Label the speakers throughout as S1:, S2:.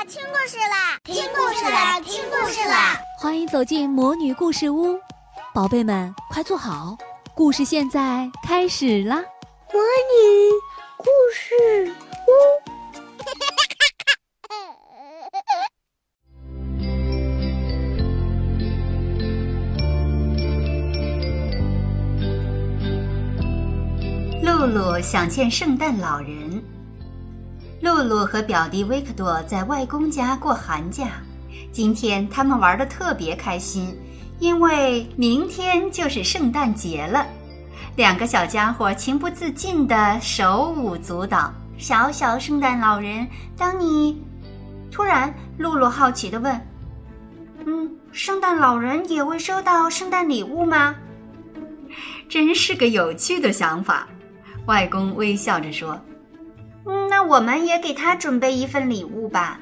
S1: 啦，听故事啦，听故事啦，听故事啦！
S2: 欢迎走进魔女故事屋，宝贝们快坐好，故事现在开始啦！
S3: 魔女故事屋。
S4: 露露想见圣诞老人。露露和表弟维克多在外公家过寒假，今天他们玩的特别开心，因为明天就是圣诞节了。两个小家伙情不自禁的手舞足蹈。小小圣诞老人，当你……突然，露露好奇地问：“嗯，圣诞老人也会收到圣诞礼物吗？”真是个有趣的想法。外公微笑着说。我们也给他准备一份礼物吧。”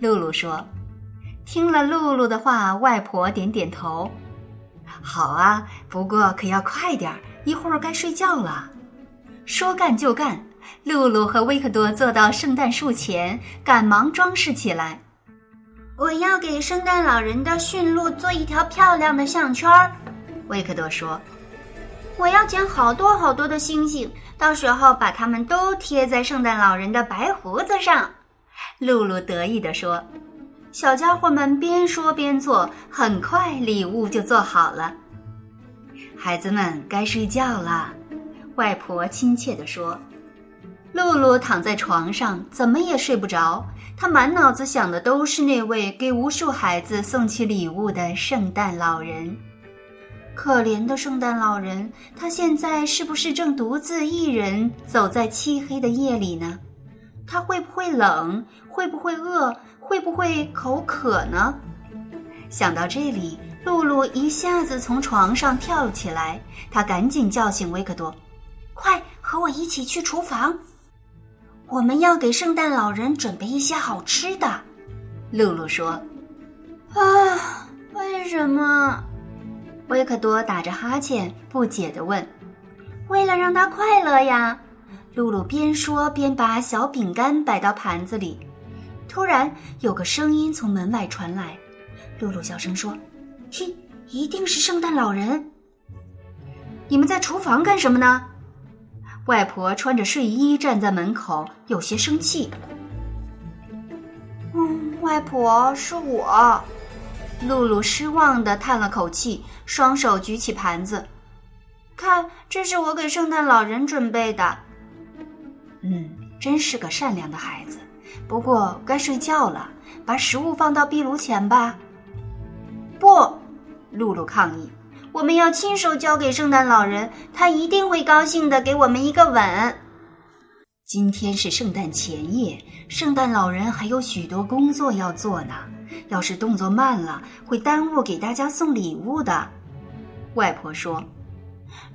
S4: 露露说。听了露露的话，外婆点点头：“好啊，不过可要快点儿，一会儿该睡觉了。”说干就干，露露和维克多坐到圣诞树前，赶忙装饰起来。我要给圣诞老人的驯鹿做一条漂亮的项圈儿，维克多说。我要捡好多好多的星星，到时候把它们都贴在圣诞老人的白胡子上。”露露得意地说。小家伙们边说边做，很快礼物就做好了。孩子们该睡觉了，外婆亲切地说。露露躺在床上，怎么也睡不着。她满脑子想的都是那位给无数孩子送去礼物的圣诞老人。可怜的圣诞老人，他现在是不是正独自一人走在漆黑的夜里呢？他会不会冷？会不会饿？会不会口渴呢？想到这里，露露一下子从床上跳了起来，她赶紧叫醒维克多：“快和我一起去厨房，我们要给圣诞老人准备一些好吃的。”露露说：“啊，为什么？”维克多打着哈欠，不解地问：“为了让他快乐呀。”露露边说边把小饼干摆到盘子里。突然，有个声音从门外传来。露露小声说：“听，一定是圣诞老人。”你们在厨房干什么呢？外婆穿着睡衣站在门口，有些生气。“嗯，外婆，是我。”露露失望地叹了口气，双手举起盘子，看，这是我给圣诞老人准备的。嗯，真是个善良的孩子。不过该睡觉了，把食物放到壁炉前吧。不，露露抗议，我们要亲手交给圣诞老人，他一定会高兴的，给我们一个吻。今天是圣诞前夜，圣诞老人还有许多工作要做呢。要是动作慢了，会耽误给大家送礼物的。外婆说：“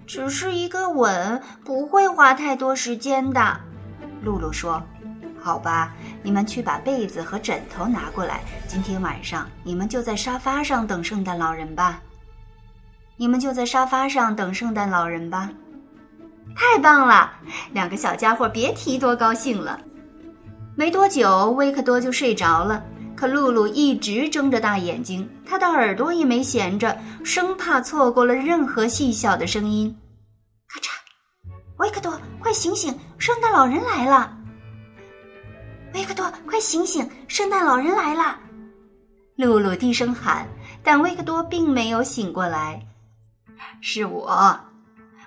S4: 只是一个吻，不会花太多时间的。”露露说：“好吧，你们去把被子和枕头拿过来。今天晚上你们就在沙发上等圣诞老人吧。你们就在沙发上等圣诞老人吧。太棒了！两个小家伙别提多高兴了。没多久，维克多就睡着了。可露露一直睁着大眼睛，她的耳朵也没闲着，生怕错过了任何细小的声音。咔嚓！维克多，快醒醒！圣诞老人来了！维克多，快醒醒！圣诞老人来了！露露低声喊，但维克多并没有醒过来。是我，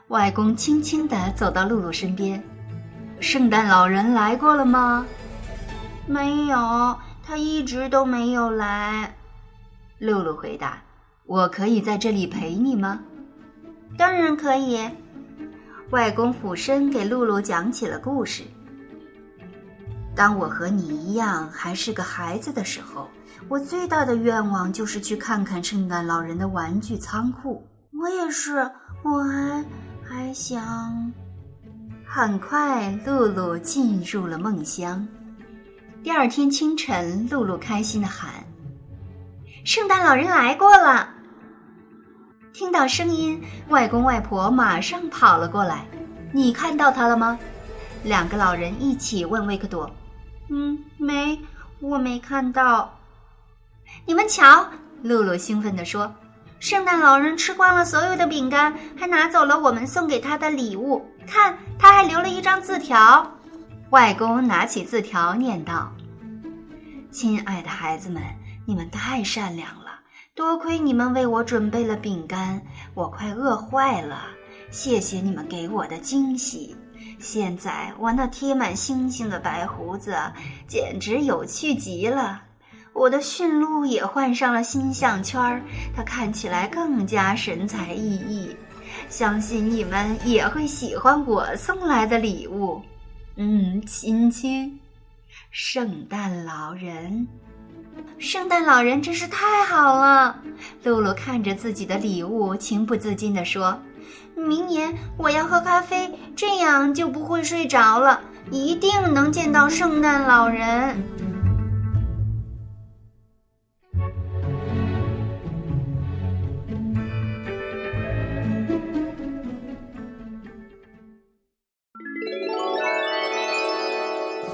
S4: 外公轻轻地走到露露身边。圣诞老人来过了吗？没有。他一直都没有来，露露回答：“我可以在这里陪你吗？”“当然可以。”外公俯身给露露讲起了故事。当我和你一样还是个孩子的时候，我最大的愿望就是去看看圣诞老人的玩具仓库。我也是，我还还想。很快，露露进入了梦乡。第二天清晨，露露开心的喊：“圣诞老人来过了！”听到声音，外公外婆马上跑了过来。“你看到他了吗？”两个老人一起问维克多。“嗯，没，我没看到。你们瞧，露露兴奋地说：“圣诞老人吃光了所有的饼干，还拿走了我们送给他的礼物。看，他还留了一张字条。”外公拿起字条念道：“亲爱的孩子们，你们太善良了，多亏你们为我准备了饼干，我快饿坏了。谢谢你们给我的惊喜。现在我那贴满星星的白胡子简直有趣极了。我的驯鹿也换上了新项圈儿，它看起来更加神采奕奕。相信你们也会喜欢我送来的礼物。”嗯，亲亲，圣诞老人，圣诞老人真是太好了。露露看着自己的礼物，情不自禁地说：“明年我要喝咖啡，这样就不会睡着了，一定能见到圣诞老人。”